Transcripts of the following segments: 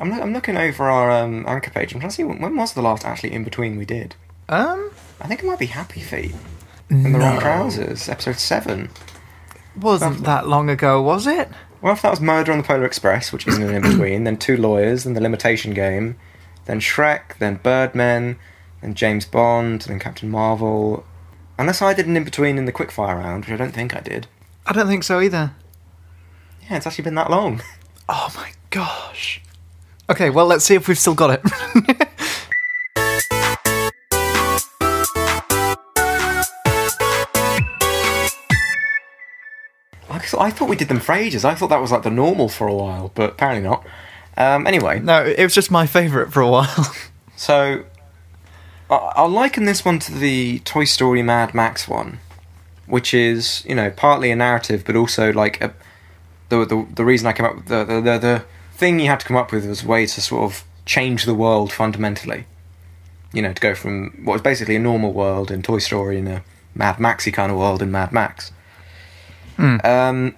I'm, I'm looking over our um, anchor page. I'm trying to see when, when was the last actually in between we did. Um, I think it might be Happy Feet and the Wrong No. Trousers, episode seven. wasn't that long ago, was it? Well, if that was Murder on the Polar Express, which isn't an in between, then Two Lawyers, then The Limitation Game, then Shrek, then Birdmen, then James Bond, then Captain Marvel. Unless I did an in between in the quickfire round, which I don't think I did. I don't think so either. Yeah, it's actually been that long. Oh my gosh. Okay, well, let's see if we've still got it. I thought, I thought we did them for ages. I thought that was like the normal for a while, but apparently not. Um, anyway, no, it was just my favourite for a while. so I- I'll liken this one to the Toy Story Mad Max one, which is you know partly a narrative, but also like a, the the the reason I came up with the, the the the thing you had to come up with was a way to sort of change the world fundamentally. You know, to go from what was basically a normal world in Toy Story in a Mad Maxy kind of world in Mad Max. Hmm. Um,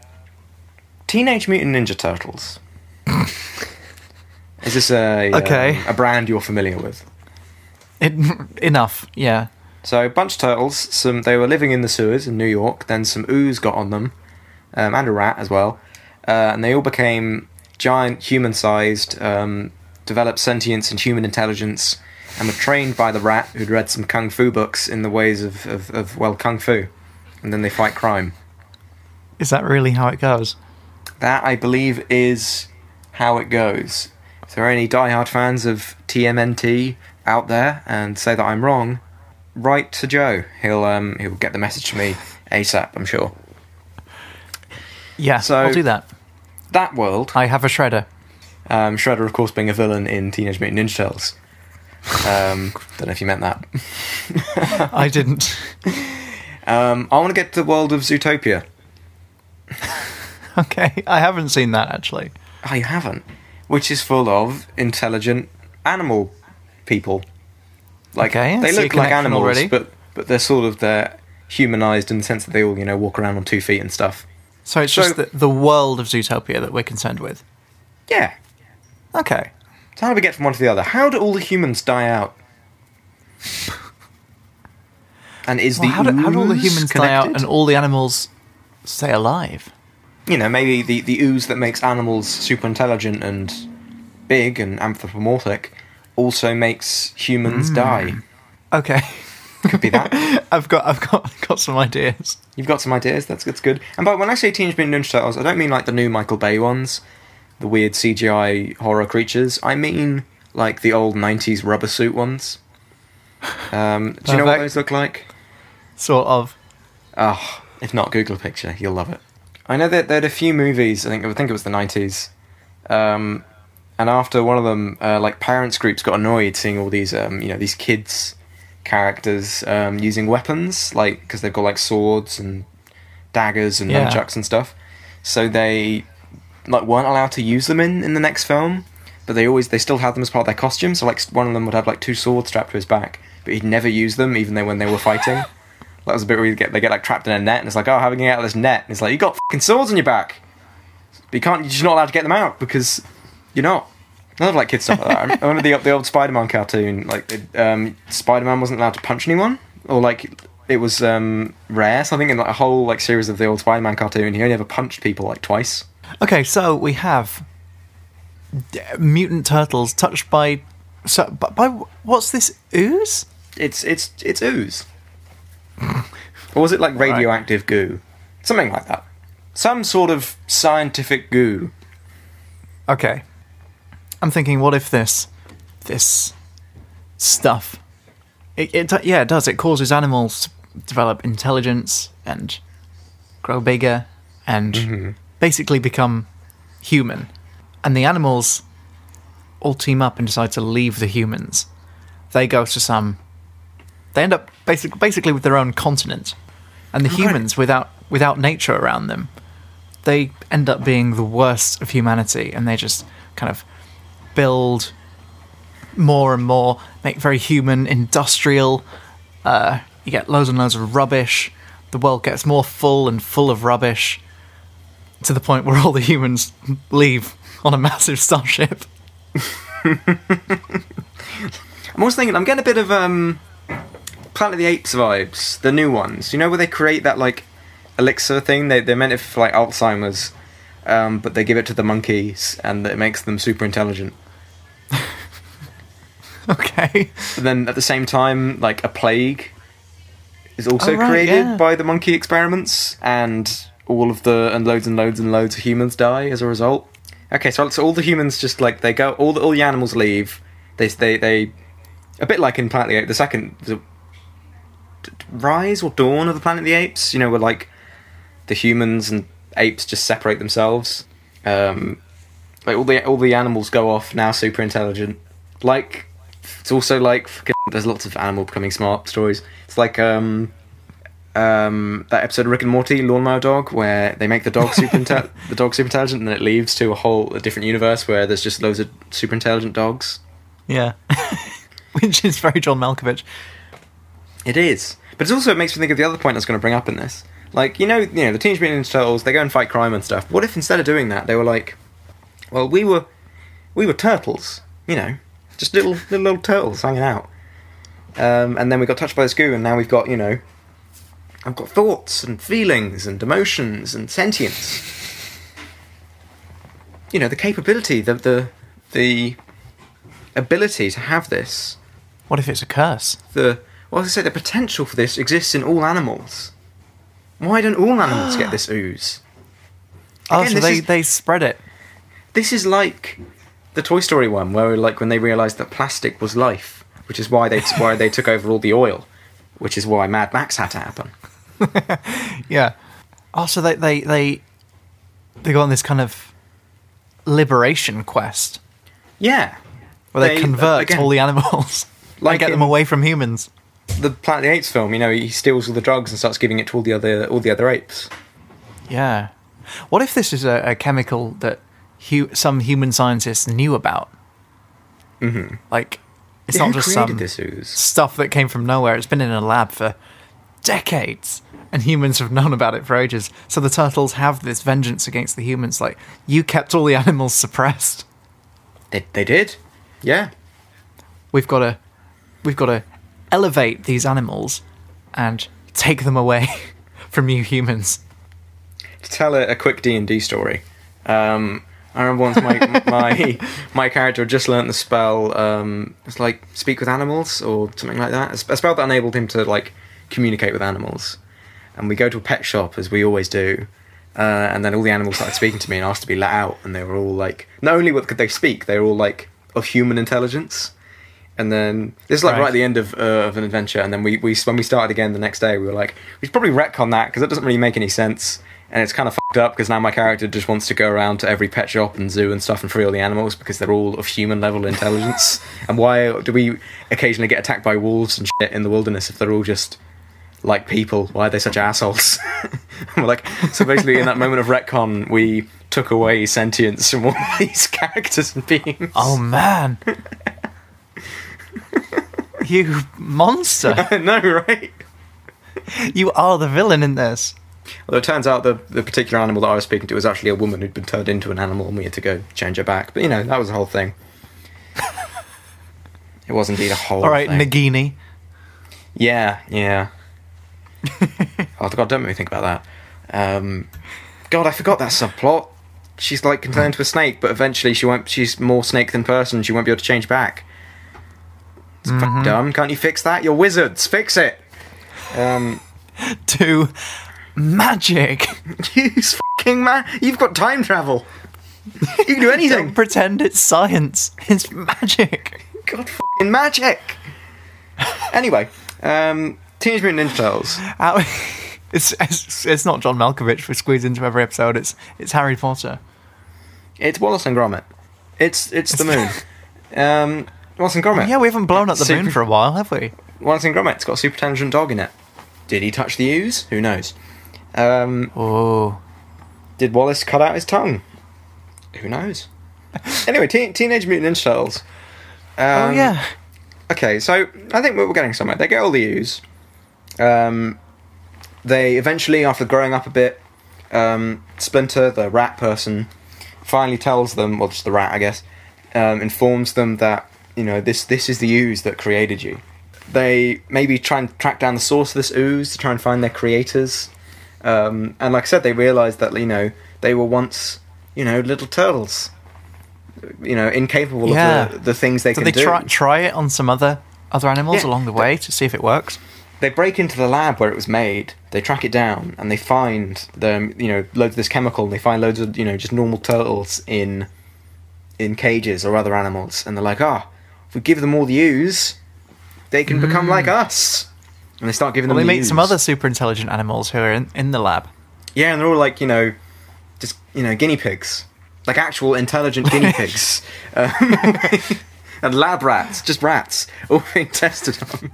Teenage Mutant Ninja Turtles. Is this a Okay. um, a brand you're familiar with? It, enough, yeah. So, a bunch of turtles. Some they were living in the sewers in New York. Then some ooze got on them, um, and a rat as well, uh, and they all became giant, human-sized, um, developed sentience and human intelligence, and were trained by the rat who'd read some kung fu books in the ways of, of, of well kung fu, and then they fight crime. Is that really how it goes? That I believe is how it goes. If there are any diehard fans of TMNT out there and say that I'm wrong, write to Joe. He'll um he'll get the message to me ASAP. I'm sure. Yeah, So- I'll do that. That world, I have a shredder. um, Shredder of course being a villain in Teenage Mutant Ninja Turtles. Um, don't know if you meant that. I didn't. Um, I want to get to the world of Zootopia. Okay, I haven't seen that actually. Oh, you haven't, which is full of intelligent animal people. Like Okay, they look like animals, already. but but they're sort of they're humanized in the sense that they all you know walk around on two feet and stuff. So it's So- just the, the world of Zootopia that we're concerned with. Yeah. Okay. So how do we get from one to the other? How do all the humans die out? And is Well, the how, do, how do all the humans die out and all the animals stay alive? you know, maybe the, the ooze that makes animals super intelligent and big and anthropomorphic also makes humans hmm. die. Okay. Could be that. I've got I've got got some ideas. You've got some ideas. That's that's good. And by when I say Teenage Mutant Ninja Turtles, I don't mean like the new Michael Bay ones, the weird CGI horror creatures. I mean like the old '90s rubber suit ones. Um, do you know what those look like? Sort of. Oh, if not, Google a picture. You'll love it. I know that there had a few movies. I think I think it was the '90s. Um, and after one of them, uh, like parents groups got annoyed seeing all these, um, you know, these kids characters um, using weapons, like because they've got like swords and daggers and Yeah. nunchucks and stuff. So they like weren't allowed to use them in in the next film, but they always they still had them as part of their costume. So like one of them would have like two swords strapped to his back, but he'd never use them, even though when they were fighting. That was a bit where get they get like trapped in a net, and it's like, oh, how are we gonna get out of this net? And it's like, you got fucking swords on your back, but you can't. You're just not allowed to get them out because you're not. I love like kid stuff like that. I remember the the old Spider-Man cartoon. Like um, Spider-Man wasn't allowed to punch anyone, or like it was um, rare. Something in like a whole like series of the old Spider-Man cartoon, he only ever punched people like twice. Okay, so we have d- mutant turtles touched by so by, by what's this ooze? It's it's it's ooze, or was it like radioactive goo, something like that? Some sort of scientific goo. Okay. I'm thinking, what if this, this stuff, it, it yeah, it does. It causes animals to develop intelligence and grow bigger and mm-hmm. basically become human, and the animals all team up and decide to leave the humans. They go to some. They end up basic, basically with their own continent, and the humans without without nature around them they end up being the worst of humanity and they just kind of build more and more, make very human, industrial. Uh, you get loads and loads of rubbish. The world gets more full and full of rubbish to the point where all the humans leave on a massive starship. I'm also thinking I'm getting a bit of um, Planet of the Apes vibes, the new ones. You know where they create that like elixir thing? They they meant it for like Alzheimer's, um, but they give it to the monkeys and it makes them super intelligent. Okay. But then at the same time, like a plague is also Oh, right, created yeah. by the monkey experiments, and all of the and loads and loads and loads of humans die as a result. Okay, so, so all the humans just like they go, all the all the animals leave. They they they, a bit like in Planet of the Apes, the second the rise or dawn of the Planet of the Apes. You know, where like the humans and apes just separate themselves. Um, like all the all the animals go off now, super intelligent. Like it's also like there's lots of animal becoming smart stories. It's like um um that episode of Rick and Morty, Lawnmower Dog, where they make the dog super inte- the dog super intelligent, and then it leaves to a whole a different universe where there's just loads of super intelligent dogs. Yeah. Which is very John Malkovich. It is, but it's also it makes me think of the other point I was going to bring up in this. Like you know, you know, the Teenage Mutant Ninja Turtles, they go and fight crime and stuff. What if instead of doing that, they were like, well, we were we were turtles, you know, just little little, little turtles hanging out. Um, and then we got touched by this goo, and now we've got you know, I've got thoughts and feelings and emotions and sentience. You know, the capability, the the the ability to have this What if it's a curse? the well, as I say, the potential for this exists in all animals. Why don't all animals get this ooze? Oh, so they, is- they spread it. This is like the Toy Story one, where like when they realised that plastic was life, which is why they why they took over all the oil, which is why Mad Max had to happen. Yeah. Also, they they they they go on this kind of liberation quest Yeah, where they, They- convert again, all the animals, like like get them away from humans. the Planet of the Apes film, you know, he steals all the drugs and starts giving it to all the other all the other apes. Yeah. What if this is a, a chemical that hu- some human scientists knew about? Mm-hmm. Like, it's Yeah, not just some stuff that came from nowhere. It's been in a lab for decades, and humans have known about it for ages. So the turtles have this vengeance against the humans. Like, you kept all the animals suppressed. They they did, yeah. We've got to, we've got to elevate these animals and take them away from you humans. to tell a, a quick D and D story. Um, I remember once my my my character had just learnt the spell. Um, it's like speak with animals or something like that. A spell that enabled him to like communicate with animals. And we go to a pet shop as we always do. Uh, and then all the animals started speaking to me and asked to be let out. And they were all like, not only what could they speak, they were all like of human intelligence. And then this is like Right. right, at the end of uh, of an adventure. And then we, we when we started again the next day, we were like, we should probably retcon that because that doesn't really make any sense. And it's kind of fucked up because now my character just wants to go around to every pet shop and zoo and stuff and free all the animals because they're all of human level intelligence. and why do we occasionally get attacked by wolves and shit in the wilderness if they're all just like people? Why are they such assholes? We're like, so basically, in that moment of retcon, we took away sentience from all these characters and beings. Oh man. you monster. no, right? You are the villain in this. Although it turns out the the particular animal that I was speaking to was actually a woman who'd been turned into an animal, and we had to go change her back. But you know, that was the whole thing. it was indeed a whole. All right, thing. Nagini. Yeah, yeah. oh God, don't make me think about that. Um, God, I forgot that subplot. She's like can turn into a snake, but eventually she won't. She's more snake than person. She won't be able to change back. It's fucking dumb. Can't you fix that? You're wizards. Fix it. Um, to magic. use fucking man. You've got time travel. You can do anything. Don't pretend it's science. It's magic. God fucking magic. anyway, um, Teenage Mutant Ninja Turtles. It's, it's it's not John Malkovich we squeeze into every episode. It's it's Harry Potter. It's Wallace and Gromit. It's it's the moon. Um, Wallace and Gromit. Yeah, we haven't blown up the moon for a while, have we? Wallace and Gromit's got a super tangent dog in it. Did he touch the ooze? Who knows? Um, Oh, did Wallace cut out his tongue? Who knows? anyway, teen, Teenage Mutant Ninja Turtles. Um, oh yeah. Okay, so I think we're getting somewhere. They get all the ooze. Um, they eventually, after growing up a bit, um, Splinter, the rat person, finally tells them, well, just the rat, I guess, um, informs them that you know this this is the ooze that created you. They maybe try and track down the source of this ooze to try and find their creators. Um, and like I said, they realised that you know they were once you know little turtles, you know incapable Yeah. of the, the things they can do. So can they do. try try it on some other other animals Yeah, along the they- way to see if it works. they break into the lab where it was made. They track it down and they find the you know loads of this chemical. And they find loads of you know just normal turtles in in cages or other animals, and they're like, ah, if we give them all the ooze, they can become like us. And they start giving. Well, them. they the meet some other super intelligent animals who are in, in the lab. Yeah, and they're all like you know, just you know guinea pigs, like actual intelligent guinea pigs, um, and lab rats, just rats, all being tested on.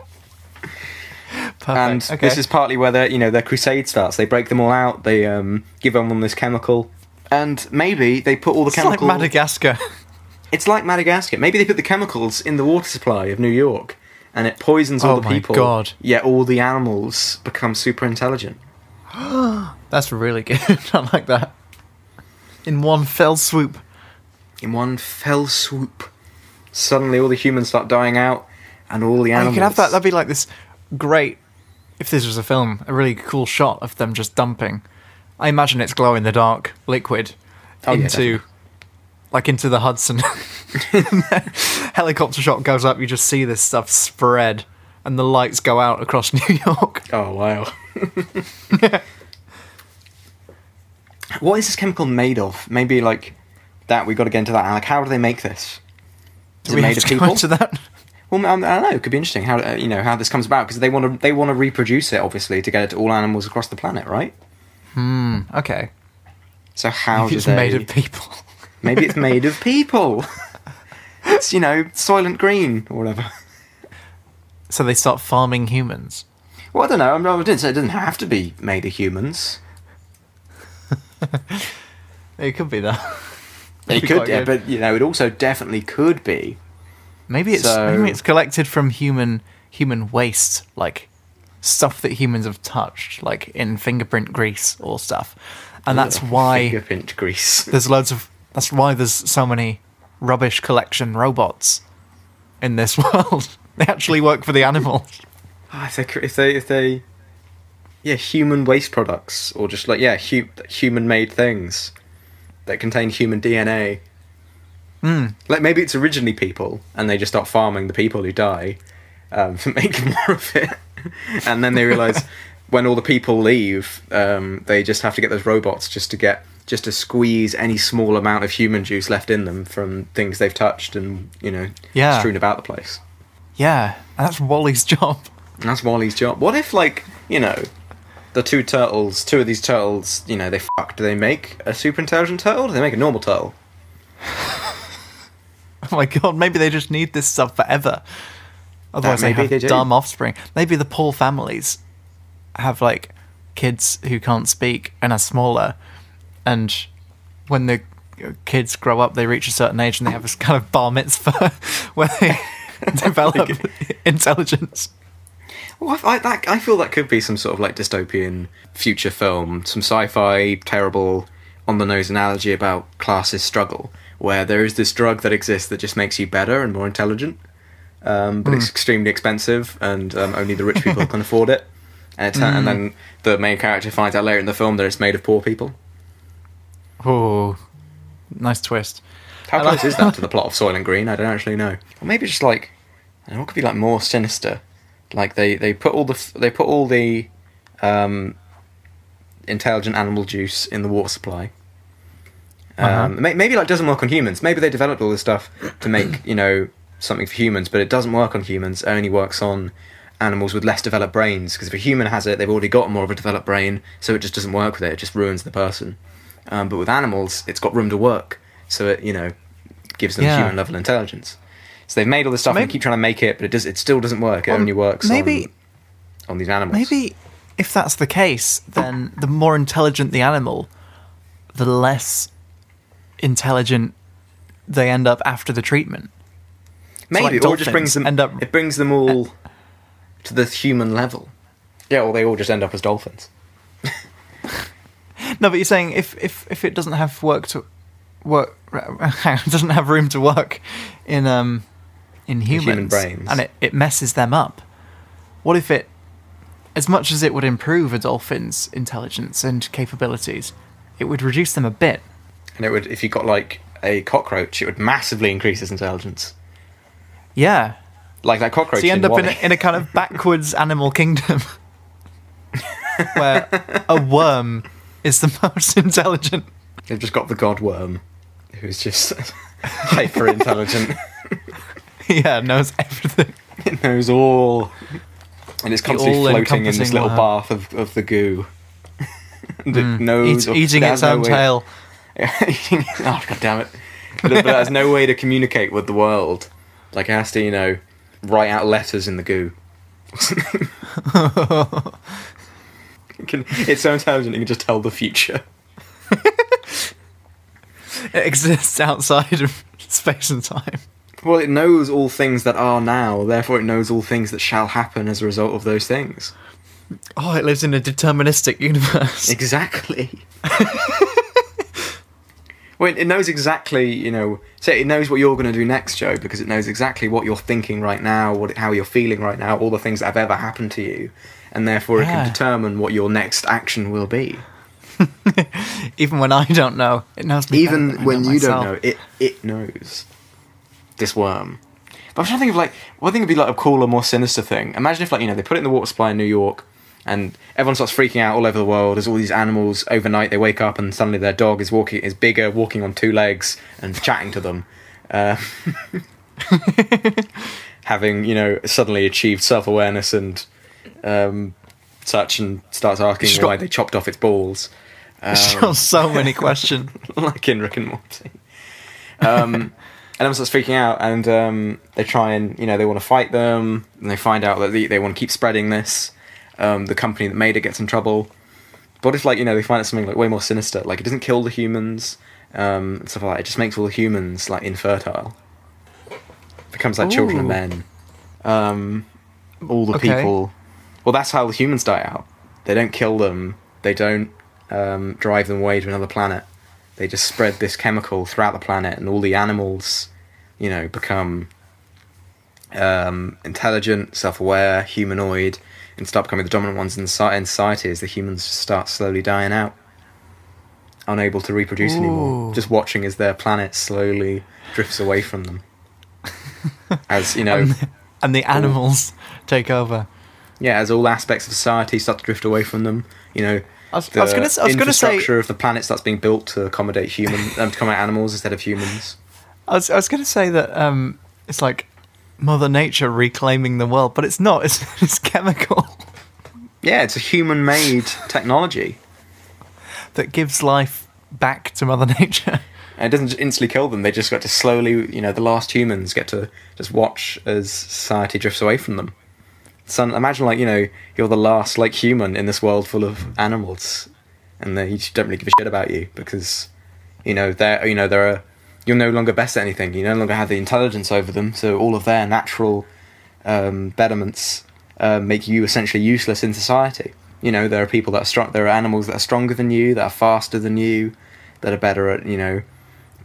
Perfect. and okay. this is partly where their you know their crusade starts. They break them all out. They um, give them this chemical, and maybe they put all the it's like. Madagascar. it's like Madagascar. Maybe they put the chemicals in the water supply of New York, and it poisons all Oh the my people. God. Yet all the animals become super intelligent. That's really good. I like that. In one fell swoop. In one fell swoop, suddenly all the humans start dying out, and all the Oh, animals. you could have that. That'd be like this great. If this was a film, a really cool shot of them just dumping. I imagine it's glow in the dark liquid Oh, into, definitely. Like into the Hudson. Helicopter shot goes up. You just see this stuff spread, and the lights go out across New York. Oh wow. what is this chemical made of? Maybe like that. We got to get into that. Like, how do they make this? Is Do it made of people? that? Well, I don't know. It could be interesting how uh, you know how this comes about because they want to they want to reproduce it obviously to get it to all animals across the planet, right? Hmm. Okay. So how Maybe do it's they? made of people. Maybe it's made of people. it's you know Soylent Green or whatever. So they start farming humans. Well, I don't know. I'm- I didn't say it doesn't have to be made of humans. It could be that. It That'd be could, yeah, good. but you know, it also definitely could be. Maybe it's So- maybe it's collected from human human waste, like stuff that humans have touched, like in fingerprint grease or stuff. And that's why fingerprint grease. there's loads of that's why there's so many rubbish collection robots in this world. they actually work for the animals. Ah, if they, if they, if they, yeah, human waste products, or just like yeah, hu- human-made things that contain human DNA. Hmm. Like maybe it's originally people, and they just start farming the people who die um, to make more of it, and then they realize when all the people leave, um, they just have to get those robots just to get just to squeeze any small amount of human juice left in them from things they've touched and you know Yeah. strewn about the place. Yeah, that's WALL-E's job. That's WALL-E's job. What if, like, you know, the two turtles, two of these turtles, you know, they fuck. Do they make a super intelligent turtle? Or do they make a normal turtle? Oh my god, maybe they just need this stuff forever. Otherwise, they maybe have they dumb offspring. Maybe the poor families have like kids who can't speak and are smaller, and when the kids grow up, they reach a certain age and they have this kind of bar mitzvah where they develop intelligence. Well, I, I, that, I feel that could be some sort of like dystopian future film, some sci-fi terrible on the nose analogy about classes struggle, where there is this drug that exists that just makes you better and more intelligent, um, but it's extremely expensive and um, only the rich people can afford it. And, it's, and then the main character finds out later in the film that it's made of poor people. Oh, nice twist. How I like- close is that to the plot of Soylent Green? I don't actually know. Or maybe just like, I don't know, it could be like more sinister. Like they, they put all the they put all the um, intelligent animal juice in the water supply. Um, Uh-huh. maybe like doesn't work on humans. Maybe they developed all this stuff to make you know something for humans, but it doesn't work on humans. It only works on animals with less developed brains. Because if a human has it, they've already got more of a developed brain, so it just doesn't work with it. It just ruins the person. Um, but with animals, it's got room to work, so it you know gives them Yeah. human level intelligence. So they've made all this stuff and Maybe- keep trying to make it, but it does. It still doesn't work. It only works maybe- on, on these animals. Maybe if that's the case, then the more intelligent the animal, the less intelligent they end up after the treatment. maybe like or just brings them. end up- It brings them all to the human level. Yeah, or they all just end up as dolphins. No, but you're saying if if if it doesn't have work to work doesn't have room to work in um in humans human brains. and it, it messes them up. What if it as much as it would improve a dolphin's intelligence and capabilities, it would reduce them a bit. And it would, if you got like a cockroach, it would massively increase its intelligence. Yeah. Like that cockroach. So you end up in a, in a kind of backwards animal kingdom where a worm is the most intelligent. They've just got the god worm, who's just hyper intelligent. yeah, knows everything. it knows all, and it's constantly floating in this little worm. bath of, of the goo. and it knows Eat, eating it its has no own tail. Oh god damn it! But, it- but it has no way to communicate with the world. Like it has to, you know, write out letters in the goo. It can- it's so intelligent it can just tell the future. It exists outside of space and time. Well, it knows all things that are now, therefore it knows all things that shall happen as a result of those things. Oh, it lives in a deterministic universe. Exactly. well, it knows exactly, you know, say it knows what you're going to do next, Joe, because it knows exactly what you're thinking right now, what how you're feeling right now, all the things that have ever happened to you, and therefore it can determine what your next action will be. Even when I don't know, it knows me. better than Even when know you myself. don't know, it it knows. This worm. But I'm trying to think of like I think would be like a cooler, more sinister thing. Imagine if like you know they put it in the water supply in New York, and everyone starts freaking out all over the world. There's all these animals overnight. They wake up and suddenly their dog is walking is bigger, walking on two legs and chatting to them, uh, having you know suddenly achieved self awareness and um, such, and starts asking Just why they chopped off its balls. Um, so many questions. like in Rick and Morty. Um, and everyone starts freaking out, and um, they try and you know they want to fight them, and they find out that they, they want to keep spreading this. Um, the company that made it gets in trouble. But if like you know they find it something like way more sinister, like it doesn't kill the humans um, and stuff like that. It just makes all the humans like infertile. It Becomes like children of men. Um, all the Okay. people. Well, that's how the humans die out. They don't kill them. They don't um, drive them away to another planet. They just spread this chemical throughout the planet, and all the animals, you know, become um, intelligent, self-aware, humanoid, and start becoming the dominant ones in, soci- in society as the humans start slowly dying out, unable to reproduce anymore. Just watching as their planet slowly drifts away from them. as you know, and the animals take over. Yeah, as all aspects of society start to drift away from them, you know, I was, the I was gonna, I was gonna say, infrastructure of the planet starts being built to accommodate human, um, to accommodate animals instead of humans. I was, I was gonna say that um, it's like Mother Nature reclaiming the world, but it's not. It's, it's chemical Yeah, it's a human-made technology. that gives life back to Mother Nature. And it doesn't instantly kill them. They just get to slowly, you know, the last humans get to just watch as society drifts away from them. So imagine, like, you know, you're the last, like, human in this world full of animals, and they just don't really give a shit about you because, you know, they're, you know, they're a, you're no longer best at anything. You no longer have the intelligence over them, so all of their natural um, betterments uh, make you essentially useless in society. You know, there are people that are strong. There are animals that are stronger than you, that are faster than you, that are better at, you know,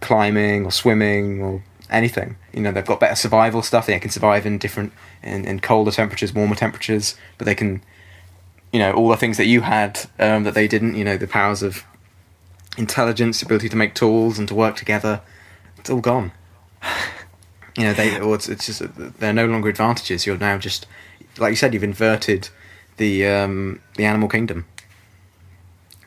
climbing or swimming or anything. You know, they've got better survival stuff. They can survive in different, in, in colder temperatures, warmer temperatures, but they can, you know, all the things that you had um, that they didn't. You know, the powers of intelligence, ability to make tools and to work together. It's all gone. You know, they or it's, it's just they're no longer advantages. You're now just, like you said, you've inverted the um, the animal kingdom.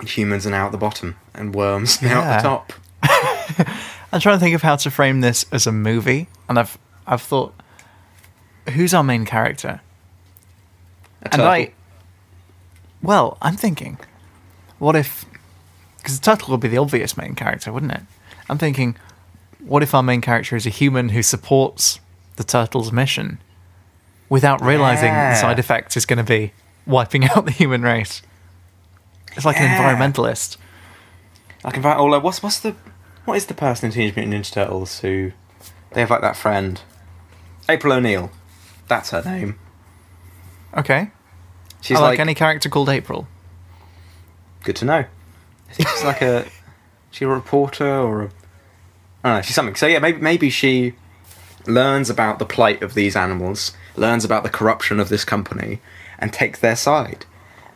Humans are now at the bottom, and worms now at the top. I'm trying to think of how to frame this as a movie, and I've I've thought, who's our main character? A And turtle. I, well, I'm thinking, what if, because the turtle would be the obvious main character, wouldn't it? I'm thinking, what if our main character is a human who supports the turtle's mission, without realizing Yeah. the side effect is going to be wiping out the human race? It's like Yeah. an environmentalist. Like, oh, like, what's what's the what is the person in Teenage Mutant Ninja Turtles who they have like that friend, April O'Neil. That's her name. Okay, She's I like, like, any character called April. good to know. I think she's like a she a reporter or a I don't know, she's something. So yeah, maybe maybe she learns about the plight of these animals, learns about the corruption of this company, and takes their side,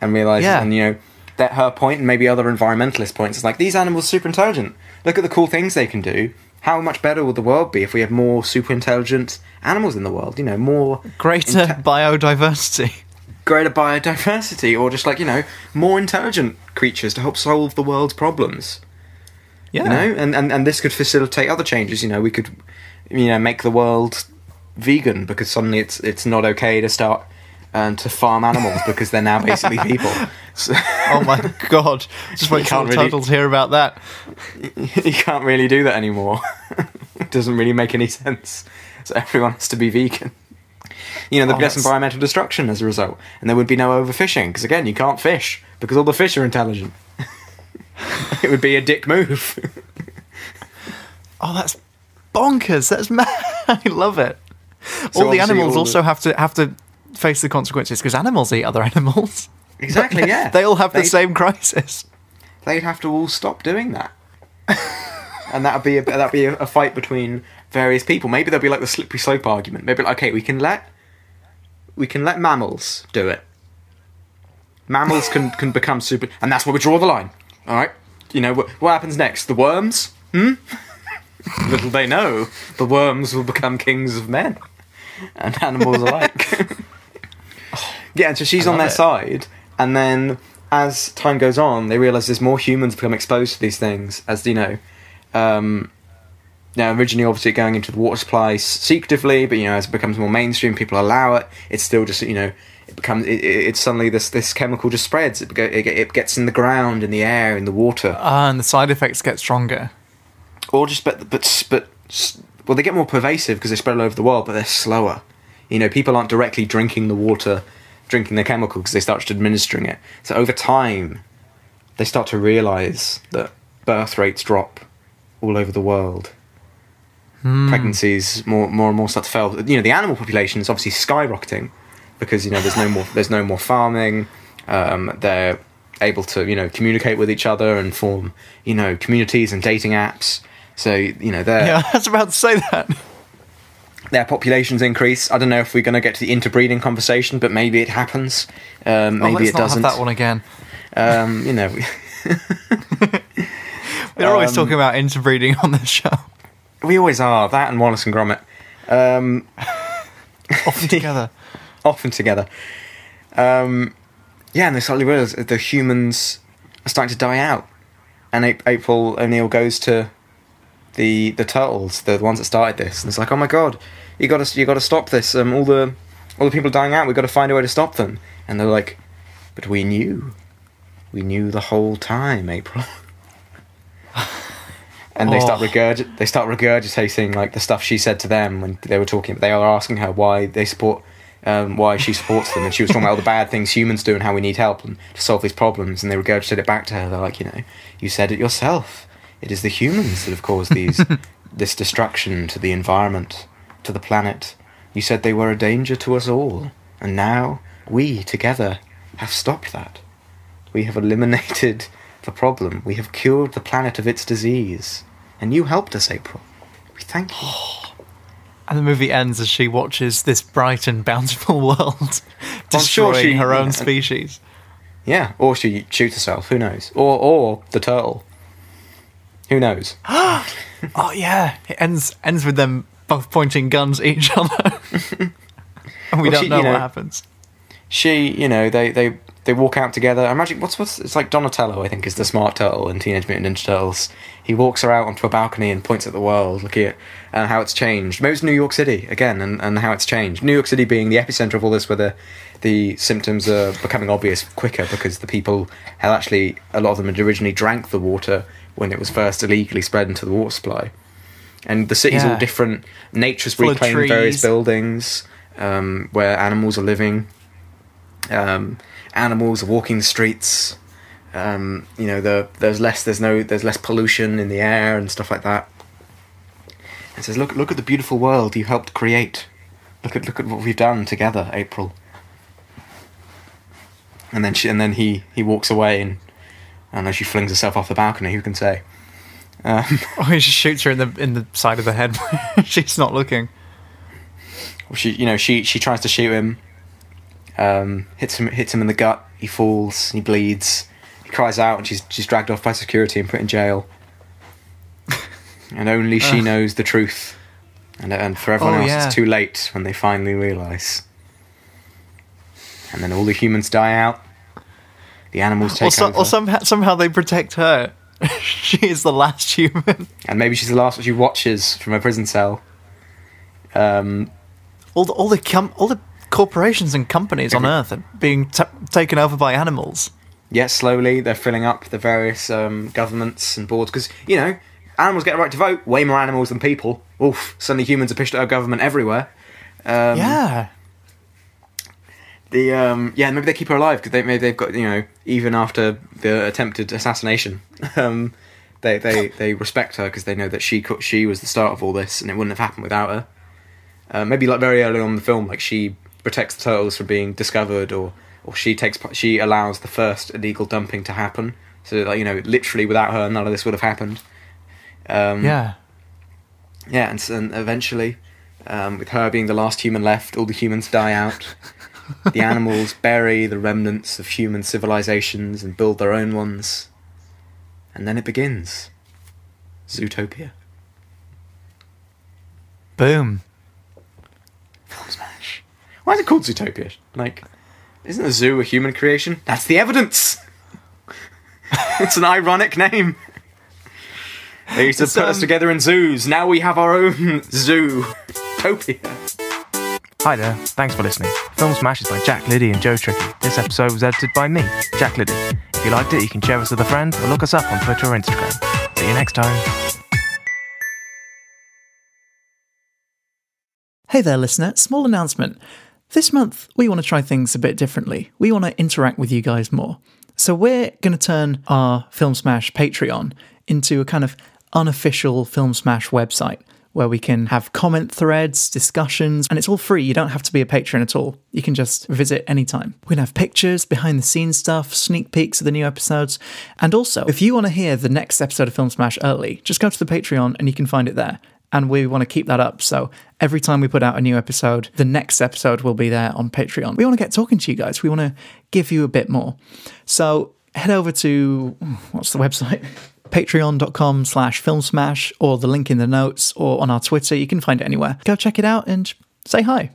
and realizes, Yeah. and you know, that her point and maybe other environmentalist points is like these animals are super intelligent. Look at the cool things they can do. How much better would the world be if we had more super intelligent animals in the world? You know, more Greater inte- biodiversity. greater biodiversity, or just like you know, more intelligent creatures to help solve the world's problems Yeah. you know and, and and this could facilitate other changes you know we could you know make the world vegan because suddenly it's it's not okay to start um, to farm animals because they're now basically people so, Oh my god. Just wait till really- titles hear about that. you can't really do that anymore it doesn't really make any sense so everyone has to be vegan you know there'd be Oh, less environmental destruction as a result and there would be no overfishing because again you can't fish because all the fish are intelligent it would be a dick move Oh, that's bonkers. That's mad. I love it. So all the animals all also the- have to have to face the consequences because animals eat other animals. exactly yeah they all have the They- same crisis. they'd have to all stop doing that. and that'd be a, that'd be a, a fight between various people. Maybe there'll be like the slippery slope argument. Maybe like, okay, we can let we can let mammals do it. Mammals can can become super, and that's where we draw the line. All right, you know what, what happens next? The worms? Hmm. Little they know, the worms will become kings of men and animals alike. Yeah, and so she's I on their it. side, and then as time goes on, they realise there's more humans become exposed to these things. As you know, um, now originally obviously going into the water supply secretively, but you know as it becomes more mainstream, people allow it. It's still just you know it becomes it, it, it's suddenly this this chemical just spreads. It, it, it gets in the ground, in the air, in the water, Ah, and the side effects get stronger. or just but but but well they get more pervasive because they spread all over the world, but they're slower. You know, people aren't directly drinking the water, drinking the chemical because they start administering it. So over time, they start to realise that birth rates drop all over the world. Pregnancies more more and more start to fail. You know, the animal population is obviously skyrocketing because you know there's no more there's no more farming. Um, they're able to you know communicate with each other and form you know communities and dating apps. So you know their Yeah, I was about to say that. Their populations increase. I don't know if we're going to get to the interbreeding conversation, but maybe it happens. Um, Oh, maybe let's it not doesn't. have that one again. Um, you know, We're always Um, talking about interbreeding on this show. we always are that and Wallace and Gromit. Um, Often together. often together. Um, yeah, and they suddenly realise that the humans are starting to die out, and A- April O'Neil goes to the the turtles, the ones that started this, and it's like, oh my god, you got to you got to stop this. Um, all the all the people dying out, we've got to find a way to stop them. And they're like, but we knew, we knew the whole time, April. And they start Oh. regurg- they start regurgitating like the stuff she said to them when they were talking. They are asking her why they support, um, why she supports them, and she was talking about all the bad things humans do and how we need help and to solve these problems. And they regurgitated it back to her. They're like, you know, you said it yourself. It is the humans that have caused these this destruction to the environment, to the planet. You said they were a danger to us all, and now we together have stopped that. We have eliminated the problem. We have cured the planet of its disease. And you helped us, April. We thank you. And the movie ends as she watches this bright and bountiful world I'm sure destroying she- her own yeah. species. Yeah, or she shoots herself. Who knows? Or or the turtle. Who knows? Oh yeah, it ends ends with them both pointing guns at each other, and we Well, don't she- know you what happens. She, you know, they they they walk out together. I imagine what's what's it's like Donatello. I think is the smart turtle in Teenage Mutant Ninja Turtles. He walks her out onto a balcony and points at the world, looking at uh, how it's changed. Maybe it's New York City again, and, and how it's changed. New York City being the epicenter of all this, where the the symptoms are becoming obvious quicker because the people had actually a lot of them had originally drank the water when it was first illegally spread into the water supply. And the city's all different. Nature's Full reclaimed various buildings um, where animals are living um, animals are walking the streets. Um, you know, the, there's less, there's no, there's less pollution in the air and stuff like that. And says, look, look at the beautiful world you helped create. Look at, look at what we've done together, April. And then she, and then he, he walks away and, and as she flings herself off the balcony, who can say? Um, Oh, he just shoots her in the in the side of the head. She's not looking. she, you know, she she tries to shoot him. Um, hits him hits him in the gut. He falls. He bleeds. He cries out, and she's she's dragged off by security and put in jail. and only she Ugh. knows the truth. And and for everyone Oh, else, yeah. it's too late when they finally realise. And then all the humans die out. The animals take Or, so, over. or somehow somehow they protect her. she is the last human. and maybe she's the last one she watches from her prison cell. Um, All the all the com- all the corporations and companies on Earth are being t- taken over by animals. yeah, slowly they're filling up the various um, governments and boards because you know animals get a right to vote. Way more animals than people. Oof! Suddenly humans are pushed out of government everywhere. Um, yeah. The um, yeah, maybe they keep her alive because they maybe they've got you know even after the attempted assassination, um, they they they respect her because they know that she she was the start of all this and it wouldn't have happened without her. Uh, maybe like very early on in the film, like she protects the turtles from being discovered, or or she takes she allows the first illegal dumping to happen. So like you know, literally without her, none of this would have happened. Um, Yeah. yeah, and, and eventually, um, with her being the last human left, all the humans die out. the animals bury the remnants of human civilizations and build their own ones. And then it begins. Zootopia. Boom. Film smash. Why is it called Zootopia? Like, isn't a zoo a human creation? That's the evidence! it's an ironic name. They used to It's, put us um, together in zoos. Now we have our own zoo. Topia. Hi there, thanks for listening. Film Smash is by Jack Liddy and Joe Tricky. This episode was edited by me, Jack Liddy. If you liked it, you can share us with a friend or look us up on Twitter or Instagram. See you next time. Hey there, listener. Small announcement. This month, we want to try things a bit differently. We want to interact with you guys more. So, we're going to turn our Film Smash Patreon into a kind of unofficial Film Smash website where we can have comment threads, discussions, and it's all free. You don't have to be a patron at all. You can just visit anytime. We're going to have pictures, behind the scenes stuff, sneak peeks of the new episodes. And also, if you want to hear the next episode of Film Smash early, just go to the Patreon and you can find it there and we want to keep that up. So every time we put out a new episode, the next episode will be there on Patreon. We want to get talking to you guys. We want to give you a bit more. So head over to what's the website? Patreon.com slash film smash or the link in the notes or on our Twitter. You can find it anywhere. Go check it out and say hi.